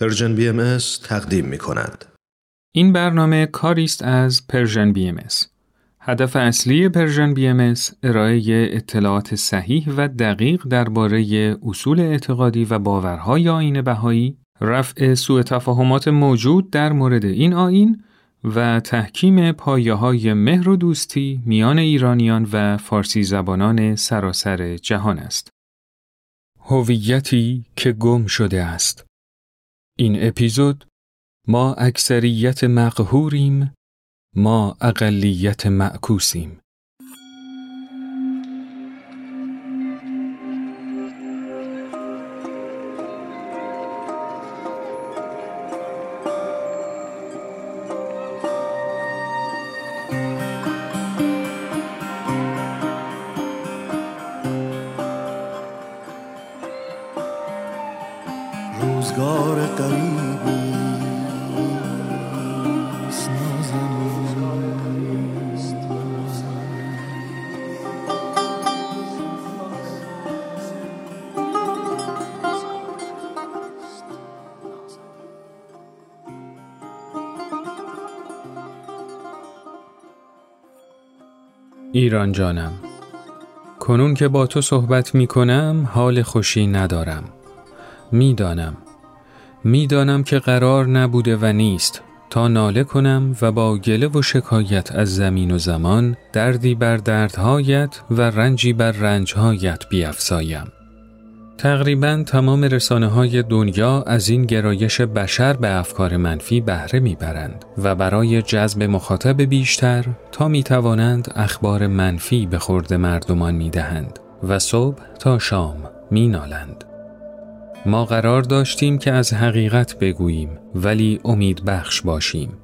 Persian BMS تقدیم می کند. این برنامه کاری است از Persian BMS هدف اصلی Persian BMS ارائه اطلاعات صحیح و دقیق درباره اصول اعتقادی و باورهای آیین بهایی، رفع سوء تفاهمات موجود در مورد این آیین و تحکیم پایه های مهر و دوستی میان ایرانیان و فارسی زبانان سراسر جهان است. هویتی که گم شده است. این اپیزود ما اکثریت مقهوریم ما اقلیت معکوسیم. ایران جانم. کنون که با تو صحبت می کنم حال خوشی ندارم. می‌دانم. می‌دانم که قرار نبوده و نیست. تا ناله کنم و با گله و شکایت از زمین و زمان دردی بر دردهایت و رنجی بر رنجهایت بیافزایم. تقریبا تمام رسانه های دنیا از این گرایش بشر به افکار منفی بهره می‌برند و برای جذب مخاطب بیشتر تا می توانند اخبار منفی به خورد مردمان می دهند و صبح تا شام می نالند. ما قرار داشتیم که از حقیقت بگوییم ولی امید بخش باشیم.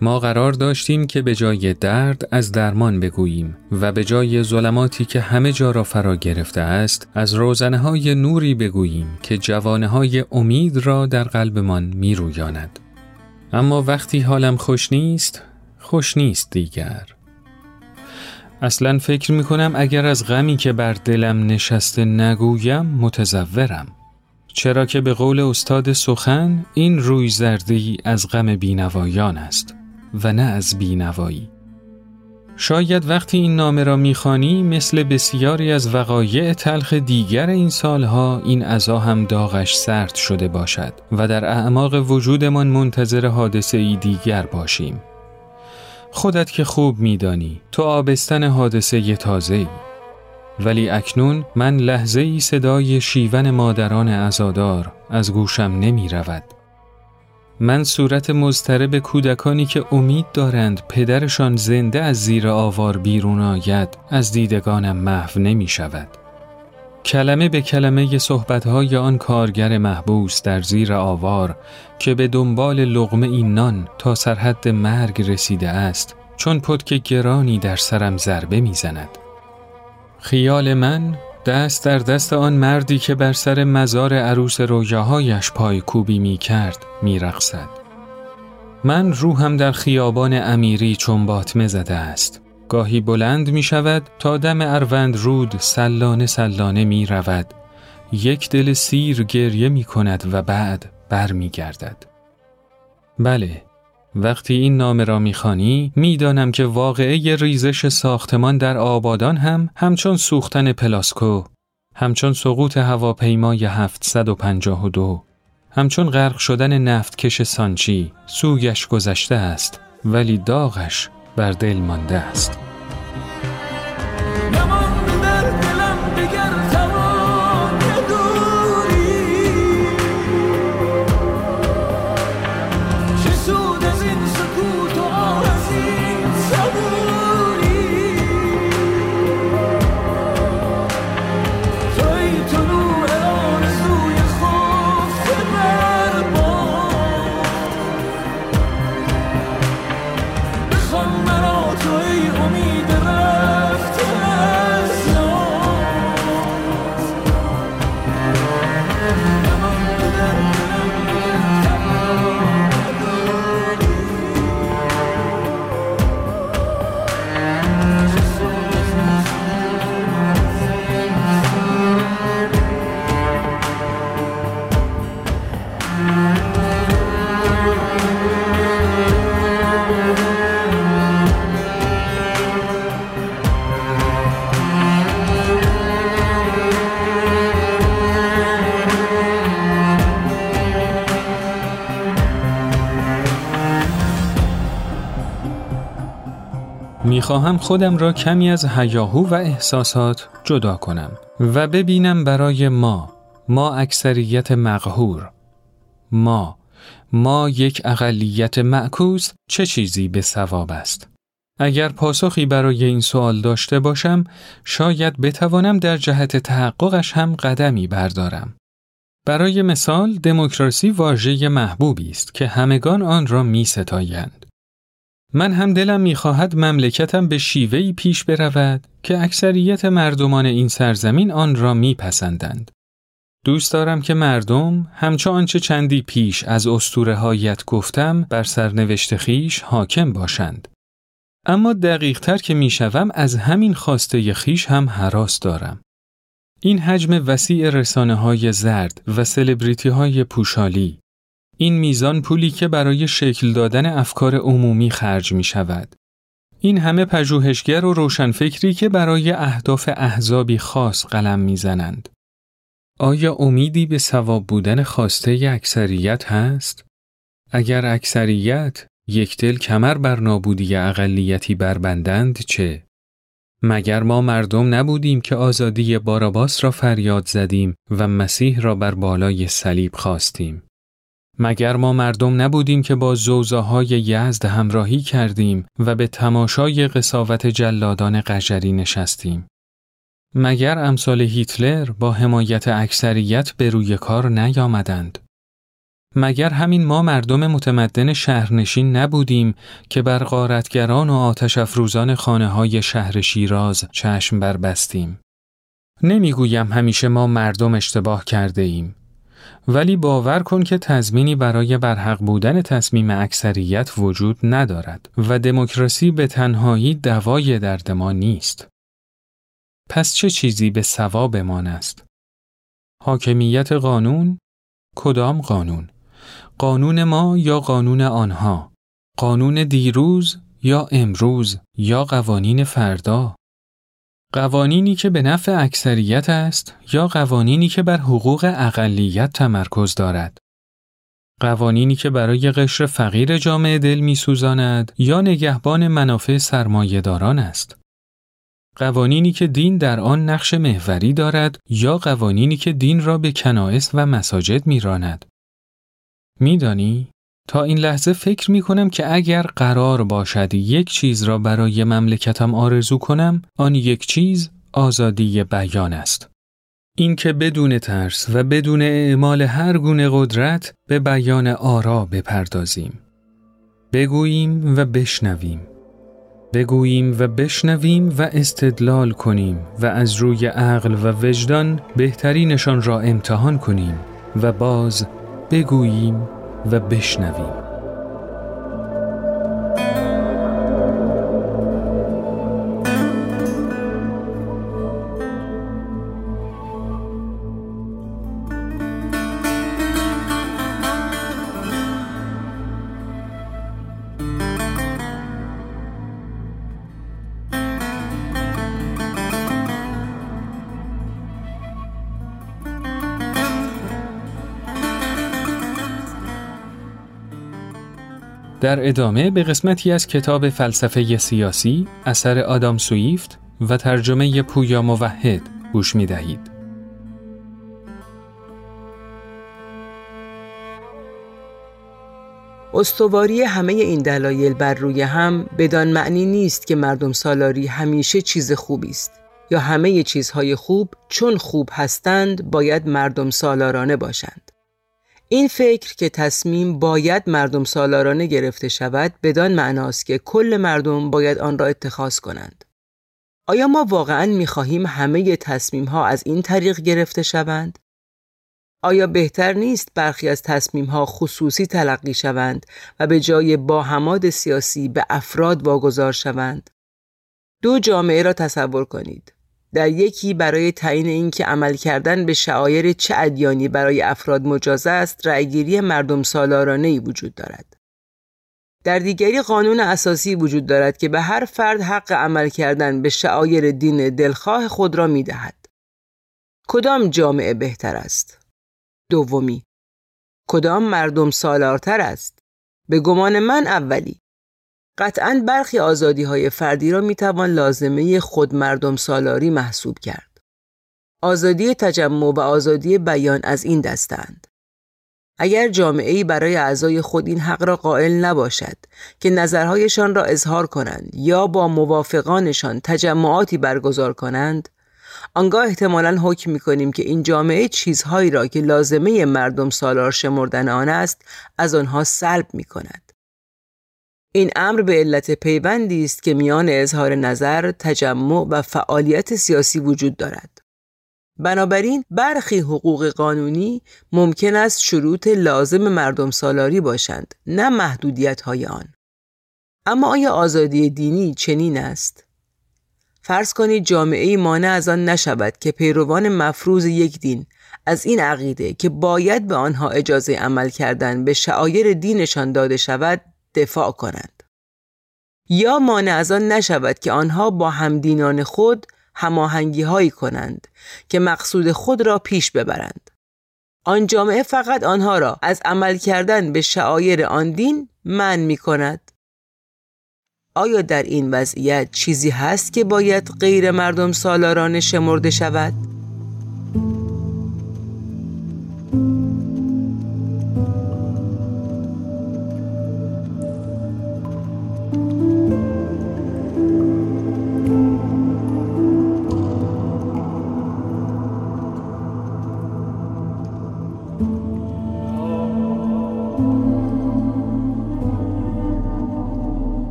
ما قرار داشتیم که به جای درد از درمان بگوییم و به جای ظلماتی که همه جا را فرا گرفته است از روزنه های نوری بگوییم که جوانه امید را در قلبمان می رویاند. اما وقتی حالم خوش نیست، خوش نیست دیگر. اصلا فکر می کنم اگر از غمی که بر دلم نشسته نگویم متزورم. چرا که به قول استاد سخن این روی زردی از غم بینوایان است. و نه از بینوایی. شاید وقتی این نامه را می‌خوانی مثل بسیاری از وقایع تلخ دیگر این سالها این عذا هم داغش سرد شده باشد و در اعماق وجودمان منتظر حادثه ای دیگر باشیم. خودت که خوب میدانی تو آبستن حادثه تازه ای. ولی اکنون من لحظه ای صدای شیون مادران ازادار از گوشم نمی رود من صورت مضطرب کودکانی که امید دارند پدرشان زنده از زیر آوار بیرون آید از دیدگانم محو نمی شود. کلمه به کلمه صحبتهای آن کارگر محبوس در زیر آوار که به دنبال لغمه این نان تا سرحد مرگ رسیده است چون پتک گرانی در سرم ضربه می‌زند. خیال من دست در دست آن مردی که بر سر مزار عروس رویاهایش پای کوبی می کرد می رقصد. من روحم در خیابان امیری چون باطمه زده است. گاهی بلند می شود تا دم اروند رود سلانه سلانه می رود. یک دل سیر گریه می کند و بعد بر می گردد. بله وقتی این نامه را می‌خوانی می‌دانم که واقعه ریزش ساختمان در آبادان هم همچون سوختن پلاسکو همچون سقوط هواپیمای 752 همچون غرق شدن نفتکش سانچی سوگش گذشته است ولی داغش بر دل مانده است. می‌خواهم خودم را کمی از هیاهو و احساسات جدا کنم و ببینم برای ما ما اکثریت مقهور ما ما یک اقلیت معکوس چه چیزی به ثواب است اگر پاسخی برای این سوال داشته باشم شاید بتوانم در جهت تحققش هم قدمی بردارم برای مثال دموکراسی واژه محبوبی است که همگان آن را می ستایند. من هم دلم می‌خواهد مملکتم به شیوهی پیش برود که اکثریت مردمان این سرزمین آن را میپسندند. دوست دارم که مردم همچه آنچه چندی پیش از استوره هایت گفتم بر سرنوشت خیش حاکم باشند. اما دقیق تر که می‌شوم از همین خواسته خیش هم حراس دارم. این حجم وسیع رسانه های زرد و سلبریتی های پوشالی این میزان پولی که برای شکل دادن افکار عمومی خرج می شود. این همه پژوهشگر و روشنفکری که برای اهداف احزابی خاص قلم می‌زنند. آیا امیدی به ثواب بودن خواسته اکثریت هست؟ اگر اکثریت یک دل کمر بر نابودی اقلیتی بربندند چه؟ مگر ما مردم نبودیم که آزادی باراباس را فریاد زدیم و مسیح را بر بالای صلیب خواستیم؟ مگر ما مردم نبودیم که با زوزاهای یزد همراهی کردیم و به تماشای قصاوت جلادان قجری نشستیم؟ مگر امثال هیتلر با حمایت اکثریت به روی کار نیامدند؟ مگر همین ما مردم متمدن شهرنشین نبودیم که بر غارتگران و آتش افروزان خانه های شهر شیراز چشم بربستیم؟ نمی‌گویم همیشه ما مردم اشتباه کرده ایم. ولی باور کن که تضمینی برای برحق بودن تصمیم اکثریت وجود ندارد و دموکراسی به تنهایی دوای درد ما نیست. پس چه چیزی به ثوابمان است؟ حاکمیت قانون؟ کدام قانون؟ قانون ما یا قانون آنها؟ قانون دیروز یا امروز یا قوانین فردا؟ قوانینی که به نفع اکثریت است یا قوانینی که بر حقوق اقلیت تمرکز دارد؟ قوانینی که برای قشر فقیر جامعه دل میسوزاند یا نگهبان منافع سرمایهداران است؟ قوانینی که دین در آن نقش محوری دارد یا قوانینی که دین را به کنائس و مساجد میراند؟ میدانی تا این لحظه فکر می کنم که اگر قرار باشد یک چیز را برای مملکتم آرزو کنم آن یک چیز آزادی بیان است. اینکه بدون ترس و بدون اعمال هر گونه قدرت به بیان آرا بپردازیم. بگوییم و بشنویم. بگوییم و بشنویم و استدلال کنیم و از روی عقل و وجدان بهترینشان را امتحان کنیم و باز بگوییم و بشنویم. در ادامه به قسمتی از کتاب فلسفه سیاسی اثر آدام سویفت و ترجمه پویا موحد گوش می دهید. استواری همه این دلایل بر روی هم بدان معنی نیست که مردم سالاری همیشه چیز خوبی است یا همه چیزهای خوب چون خوب هستند باید مردم سالارانه باشند. این فکر که تصمیم باید مردم سالارانه گرفته شود بدان معناست که کل مردم باید آن را اتخاذ کنند. آیا ما واقعا می خواهیم همه تصمیم ها از این طریق گرفته شوند؟ آیا بهتر نیست برخی از تصمیم ها خصوصی تلقی شوند و به جای با هماد سیاسی به افراد واگذار شوند؟ دو جامعه را تصور کنید. در یکی برای تعیین اینکه عمل کردن به شعایر چه ادیانی برای افراد مجاز است رأیگیری مردم سالارانه ای وجود دارد در دیگری قانون اساسی وجود دارد که به هر فرد حق عمل کردن به شعایر دین دلخواه خود را می دهد. کدام جامعه بهتر است؟ دومی کدام مردم سالارتر است؟ به گمان من اولی قطعا برخی آزادی های فردی را می توان لازمه خود مردم سالاری محسوب کرد. آزادی تجمع و آزادی بیان از این دستند. اگر جامعه برای اعضای خود این حق را قائل نباشد که نظرهایشان را اظهار کنند یا با موافقانشان تجمعاتی برگزار کنند آنگاه احتمالا حکم می کنیم که این جامعه چیزهایی را که لازمه مردم سالار شمردن آن است از آنها سلب می کند. این امر به علت پیوندی است که میان اظهار نظر، تجمع و فعالیت سیاسی وجود دارد. بنابراین برخی حقوق قانونی ممکن است شروط لازم مردم سالاری باشند نه محدودیت های آن اما آیا آزادی دینی چنین است فرض کنید جامعه مانع از آن نشود که پیروان مفروض یک دین از این عقیده که باید به آنها اجازه عمل کردن به شعایر دینشان داده شود دفاع کنند یا مانع از آن نشود که آنها با همدینان خود هماهنگی هایی کنند که مقصود خود را پیش ببرند. آن جامعه فقط آنها را از عمل کردن به شعایر آن دین من می کند. آیا در این وضعیت چیزی هست که باید غیر مردم سالارانه شمرده شود؟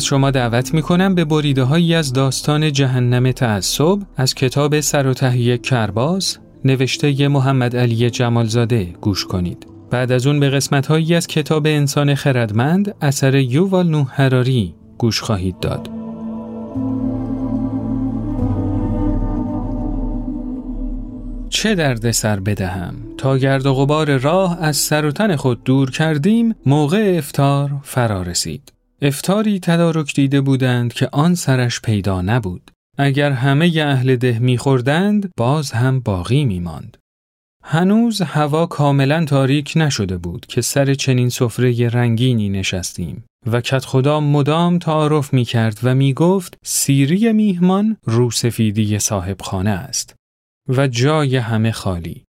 از شما دعوت می کنم به بریده هایی از داستان جهنم تعصب از کتاب سر و تهیه کرباز نوشته محمد علی جمالزاده گوش کنید. بعد از اون به قسمت هایی از کتاب انسان خردمند اثر یووال نوح هراری گوش خواهید داد. چه درد سر بدهم تا گرد و غبار راه از سر و تن خود دور کردیم موقع افتار فرا رسید افتاری تدارک دیده بودند که آن سرش پیدا نبود. اگر همه اهل ده میخوردند باز هم باقی میماند. هنوز هوا کاملا تاریک نشده بود که سر چنین سفره رنگینی نشستیم و کت خدا مدام تعارف می کرد و می گفت سیری میهمان روسفیدی صاحب خانه است و جای همه خالی.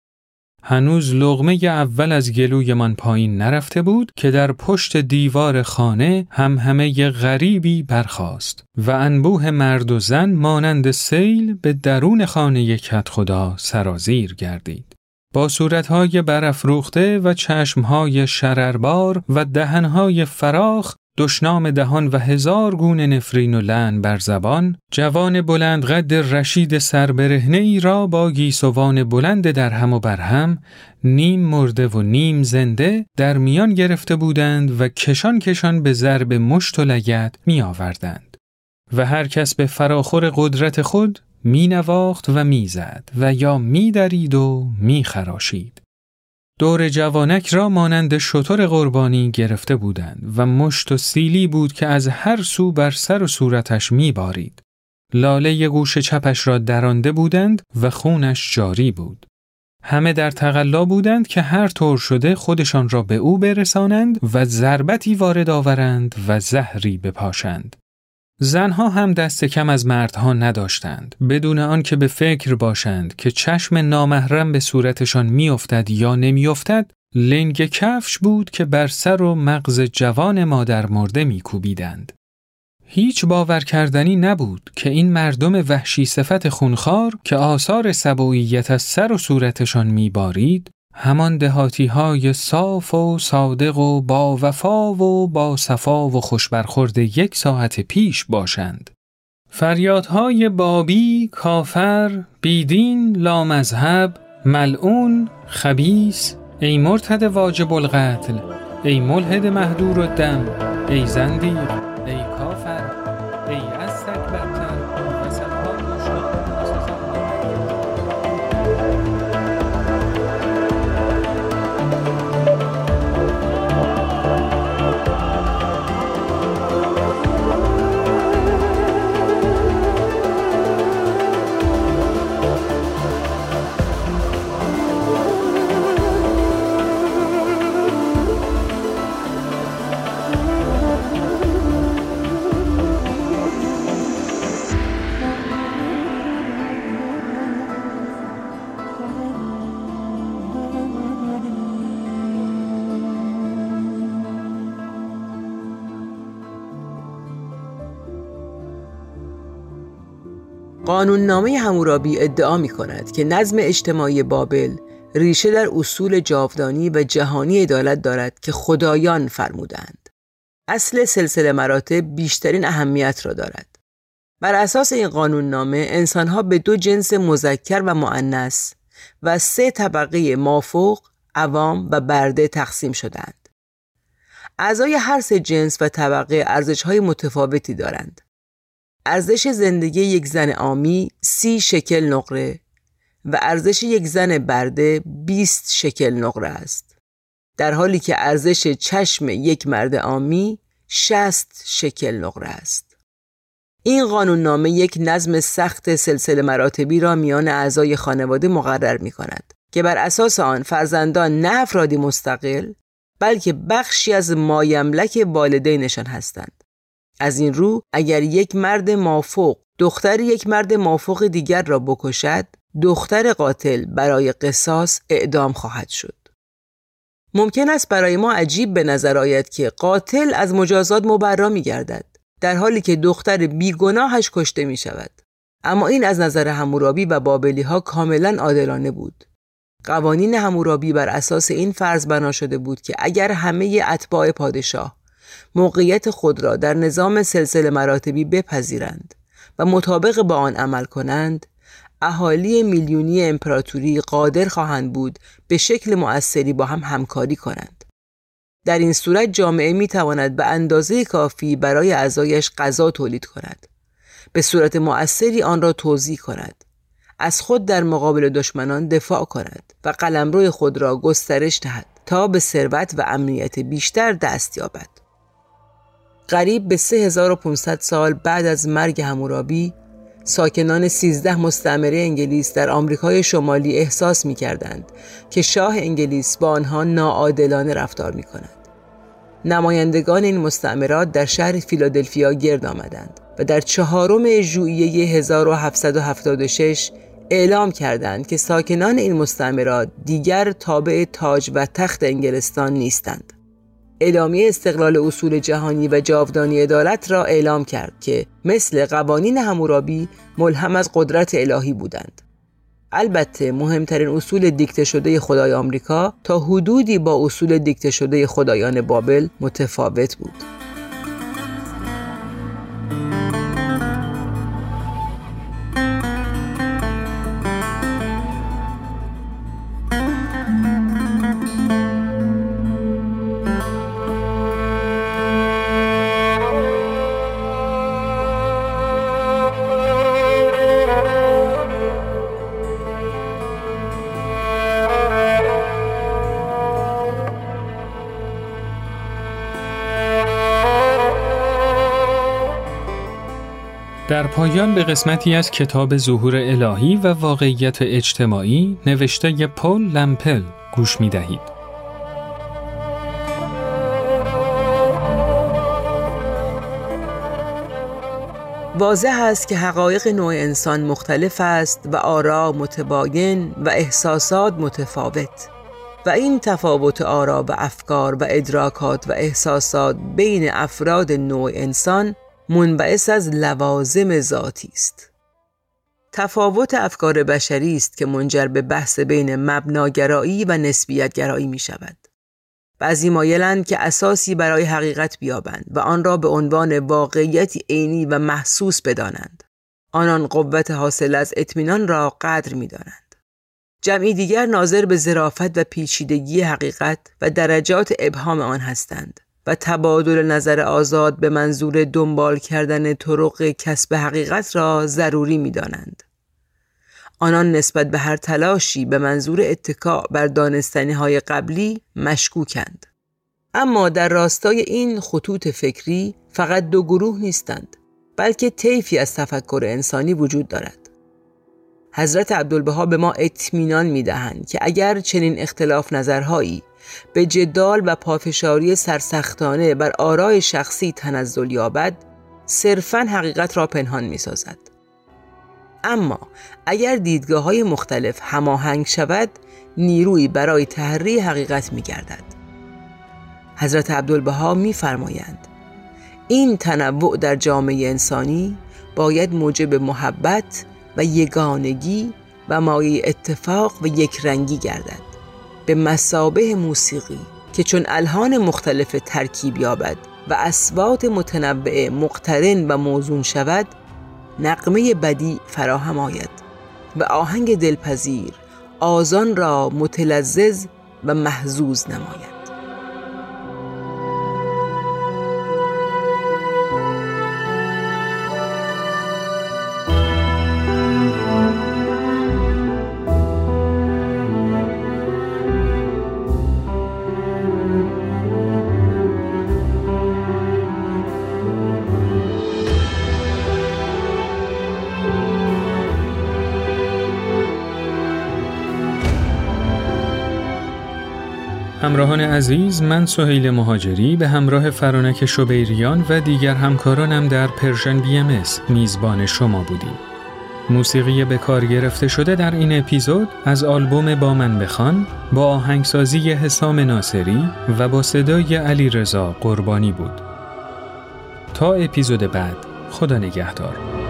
هنوز لغمه اول از گلویمان پایین نرفته بود که در پشت دیوار خانه هم همه غریبی برخاست و انبوه مرد و زن مانند سیل به درون خانه کت خدا سرازیر گردید. با صورتهای برافروخته و چشمهای شرربار و دهنهای فراخ دشنام دهان و هزار گونه نفرین و لعن بر زبان جوان بلند قد رشید سربرهنه ای را با گیسوان بلند در هم و بر هم نیم مرده و نیم زنده در میان گرفته بودند و کشان کشان به ضرب مشت و لگت می آوردند و هر کس به فراخور قدرت خود می نواخت و می زد و یا می درید و می خراشید. دور جوانک را مانند شطور قربانی گرفته بودند و مشت و سیلی بود که از هر سو بر سر و صورتش می بارید. لاله گوش چپش را درانده بودند و خونش جاری بود. همه در تقلا بودند که هر طور شده خودشان را به او برسانند و ضربتی وارد آورند و زهری بپاشند. زنها هم دست کم از مردها نداشتند بدون آنکه به فکر باشند که چشم نامحرم به صورتشان میافتد یا نمیافتد لنگ کفش بود که بر سر و مغز جوان مادر مرده میکوبیدند. هیچ باور کردنی نبود که این مردم وحشی صفت خونخوار که آثار سبوییت از سر و صورتشان میبارید همان دهاتی های صاف و صادق و با وفا و با صفا و خوشبرخورد یک ساعت پیش باشند. فریادهای بابی، کافر، بیدین، لامذهب، ملعون، خبیس، ای مرتد واجب القتل، ای ملحد مهدور و دم، ای زندیق، قانوننامه همورابی ادعا می کند که نظم اجتماعی بابل ریشه در اصول جاودانی و جهانی عدالت دارد که خدایان فرمودند. اصل سلسله مراتب بیشترین اهمیت را دارد. بر اساس این قانوننامه انسانها به دو جنس مذکر و معنس و سه طبقه مافوق، عوام و برده تقسیم شدند. اعضای هر سه جنس و طبقه ارزش‌های متفاوتی دارند. ارزش زندگی یک زن آمی سی شکل نقره و ارزش یک زن برده 20 شکل نقره است. در حالی که ارزش چشم یک مرد آمی 60 شکل نقره است. این قانون نامه یک نظم سخت سلسله مراتبی را میان اعضای خانواده مقرر می کند که بر اساس آن فرزندان نه افرادی مستقل بلکه بخشی از مایملک والدینشان هستند. از این رو اگر یک مرد مافوق دختر یک مرد مافوق دیگر را بکشد دختر قاتل برای قصاص اعدام خواهد شد. ممکن است برای ما عجیب به نظر آید که قاتل از مجازات مبرا می گردد در حالی که دختر بیگناهش کشته می شود. اما این از نظر همورابی و بابلی ها کاملا عادلانه بود. قوانین همورابی بر اساس این فرض بنا شده بود که اگر همه اتباع پادشاه موقعیت خود را در نظام سلسله مراتبی بپذیرند و مطابق با آن عمل کنند اهالی میلیونی امپراتوری قادر خواهند بود به شکل مؤثری با هم همکاری کنند. در این صورت جامعه می تواند به اندازه کافی برای اعضایش غذا تولید کند. به صورت مؤثری آن را توضیح کند. از خود در مقابل دشمنان دفاع کند و قلمرو خود را گسترش دهد تا به ثروت و امنیت بیشتر دست یابد. قریب به 3500 سال بعد از مرگ همورابی ساکنان 13 مستعمره انگلیس در آمریکای شمالی احساس می کردند که شاه انگلیس با آنها ناعادلانه رفتار می کند. نمایندگان این مستعمرات در شهر فیلادلفیا گرد آمدند و در چهارم ژوئیه 1776 اعلام کردند که ساکنان این مستعمرات دیگر تابع تاج و تخت انگلستان نیستند. اعلامیه استقلال اصول جهانی و جاودانی عدالت را اعلام کرد که مثل قوانین همورابی ملهم از قدرت الهی بودند. البته مهمترین اصول دیکته شده خدای آمریکا تا حدودی با اصول دیکته شده خدایان بابل متفاوت بود. در پایان به قسمتی از کتاب ظهور الهی و واقعیت اجتماعی نوشته پول لمپل گوش می دهید. واضح است که حقایق نوع انسان مختلف است و آرا متباین و احساسات متفاوت و این تفاوت آرا و افکار و ادراکات و احساسات بین افراد نوع انسان منبعث از لوازم ذاتی است. تفاوت افکار بشری است که منجر به بحث بین مبناگرایی و نسبیتگرایی می شود. بعضی مایلند که اساسی برای حقیقت بیابند و آن را به عنوان واقعیتی عینی و محسوس بدانند. آنان قوت حاصل از اطمینان را قدر می دانند. جمعی دیگر ناظر به ظرافت و پیچیدگی حقیقت و درجات ابهام آن هستند و تبادل نظر آزاد به منظور دنبال کردن طرق کسب حقیقت را ضروری می دانند. آنان نسبت به هر تلاشی به منظور اتکاع بر دانستنی های قبلی مشکوکند. اما در راستای این خطوط فکری فقط دو گروه نیستند بلکه طیفی از تفکر انسانی وجود دارد. حضرت عبدالبها به ما اطمینان می دهند که اگر چنین اختلاف نظرهایی به جدال و پافشاری سرسختانه بر آرای شخصی تنزل یابد صرفا حقیقت را پنهان می سازد. اما اگر دیدگاه های مختلف هماهنگ شود نیروی برای تحری حقیقت می گردد. حضرت عبدالبها می فرمایند این تنوع در جامعه انسانی باید موجب محبت و یگانگی و مایه اتفاق و یک رنگی گردد به مسابه موسیقی که چون الهان مختلف ترکیب یابد و اسوات متنوع مقترن و موزون شود نقمه بدی فراهم آید و آهنگ دلپذیر آزان را متلذذ و محزوز نماید. همراهان عزیز من سهیل مهاجری به همراه فرانک شبیریان و دیگر همکارانم در Persian BMS میزبان شما بودیم. موسیقی به کار گرفته شده در این اپیزود از آلبوم با من بخوان با آهنگسازی حسام ناصری و با صدای علیرضا قربانی بود. تا اپیزود بعد خدا نگهدار.